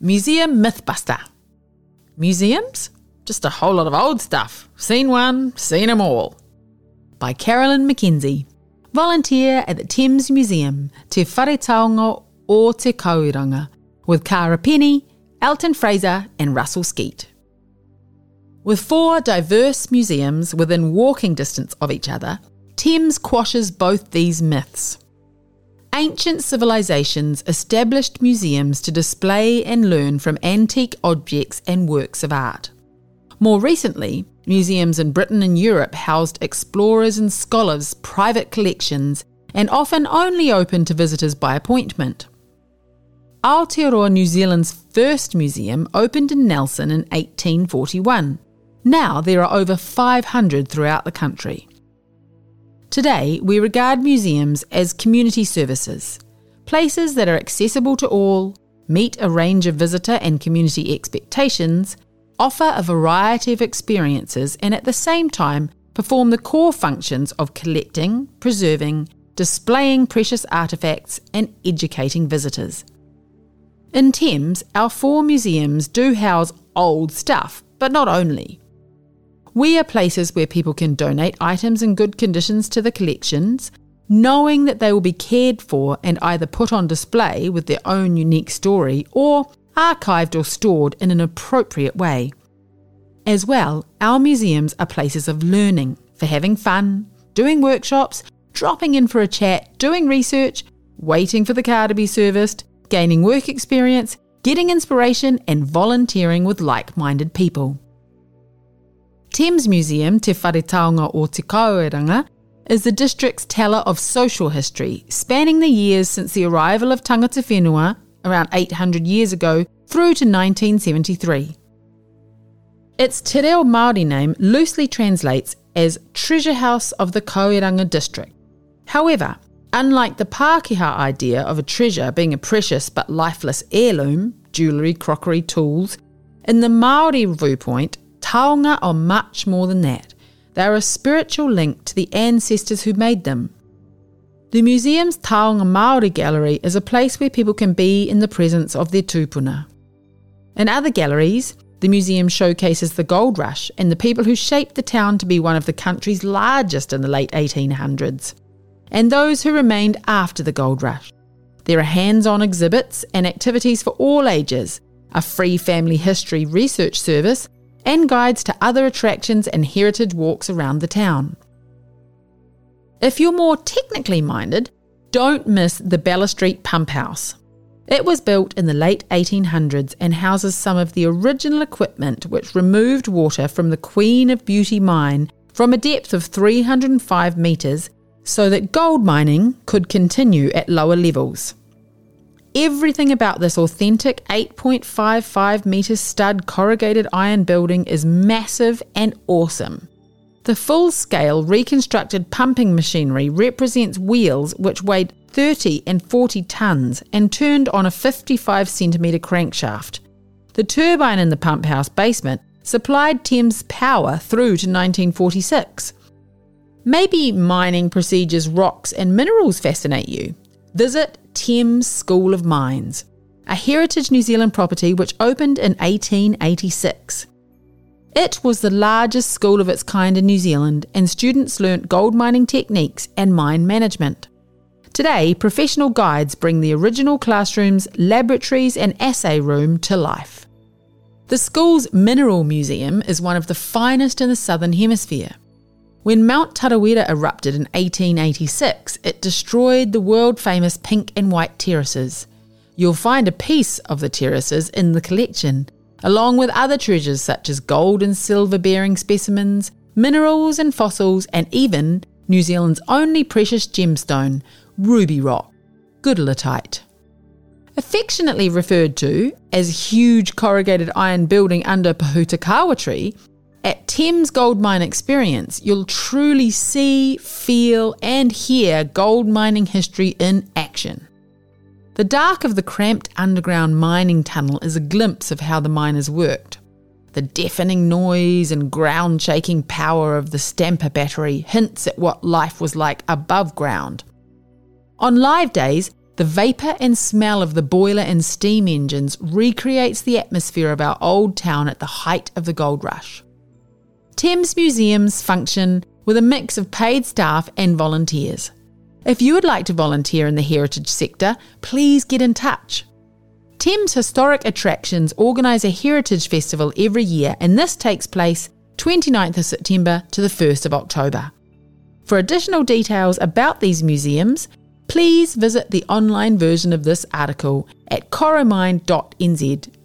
Museum Mythbuster. Museums? Just a whole lot of old stuff. Seen one, seen 'em all. By Carolyn McKenzie, volunteer at the Thames Museum, Te Wharetaonga o Te Kauaeranga, with Cara Penny, Elton Fraser, and Russell Skeet. With four diverse museums within walking distance of each other, Thames quashes both these myths. Ancient civilizations established museums to display and learn from antique objects and works of art. More recently, museums in Britain and Europe housed explorers and scholars' private collections and often only open to visitors by appointment. Aotearoa New Zealand's first museum opened in Nelson in 1841. Now there are over 500 throughout the country. Today, we regard museums as community services, places that are accessible to all, meet a range of visitor and community expectations, offer a variety of experiences, and at the same time perform the core functions of collecting, preserving, displaying precious artefacts, and educating visitors. In Thames, our four museums do house old stuff, but not only. We are places where people can donate items in good conditions to the collections, knowing that they will be cared for and either put on display with their own unique story or archived or stored in an appropriate way. As well, our museums are places of learning for having fun, doing workshops, dropping in for a chat, doing research, waiting for the car to be serviced, gaining work experience, getting inspiration, and volunteering with like minded people. Thames Museum, Te Wharetaonga o Te Kauaeranga, is the district's teller of social history, spanning the years since the arrival of tangata whenua, around 800 years ago, through to 1973. Its Te Reo Māori name loosely translates as Treasure House of the Kauaeranga District. However, unlike the Pākehā idea of a treasure being a precious but lifeless heirloom, jewellery, crockery, tools, in the Māori viewpoint, taonga are much more than that. They are a spiritual link to the ancestors who made them. The museum's Taonga Māori Gallery is a place where people can be in the presence of their tupuna. In other galleries, the museum showcases the gold rush and the people who shaped the town to be one of the country's largest in the late 1800s, and those who remained after the gold rush. There are hands on exhibits and activities for all ages, a free family history research service, and guides to other attractions and heritage walks around the town. If you're more technically minded, don't miss the Bella Street Pump House. It was built in the late 1800s and houses some of the original equipment which removed water from the Queen of Beauty mine from a depth of 305 metres so that gold mining could continue at lower levels. Everything about this authentic 8.55 metre stud corrugated iron building is massive and awesome. The full scale reconstructed pumping machinery represents wheels which weighed 30 and 40 tonnes and turned on a 55 centimetre crankshaft. The turbine in the pump house basement supplied Thames power through to 1946. Maybe mining procedures, rocks, and minerals fascinate you. Visit Thames School of Mines, a heritage New Zealand property which opened in 1886. It was the largest school of its kind in New Zealand, and students learnt gold mining techniques and mine management. Today, professional guides bring the original classrooms, laboratories, and assay room to life. The school's Mineral Museum is one of the finest in the Southern Hemisphere. When Mount Tarawera erupted in 1886, it destroyed the world famous pink and white terraces. You'll find a piece of the terraces in the collection, along with other treasures such as gold and silver bearing specimens, minerals and fossils, and even New Zealand's only precious gemstone, ruby rock, goodletite. Affectionately referred to as huge corrugated iron building under Pohutukawa tree, at Thames Gold Mine Experience, you'll truly see, feel, and hear gold mining history in action. The dark of the cramped underground mining tunnel is a glimpse of how the miners worked. The deafening noise and ground shaking power of the Stamper battery hints at what life was like above ground. On live days, The vapour and smell of the boiler and steam engines recreates the atmosphere of our old town at the height of the gold rush. Thames museums function with a mix of paid staff and volunteers. If you would like to volunteer in the heritage sector, please get in touch. Thames Historic Attractions organise a heritage festival every year, and this takes place 29th of September to the 1st of October. For additional details about these museums, please visit the online version of this article at coromind.nz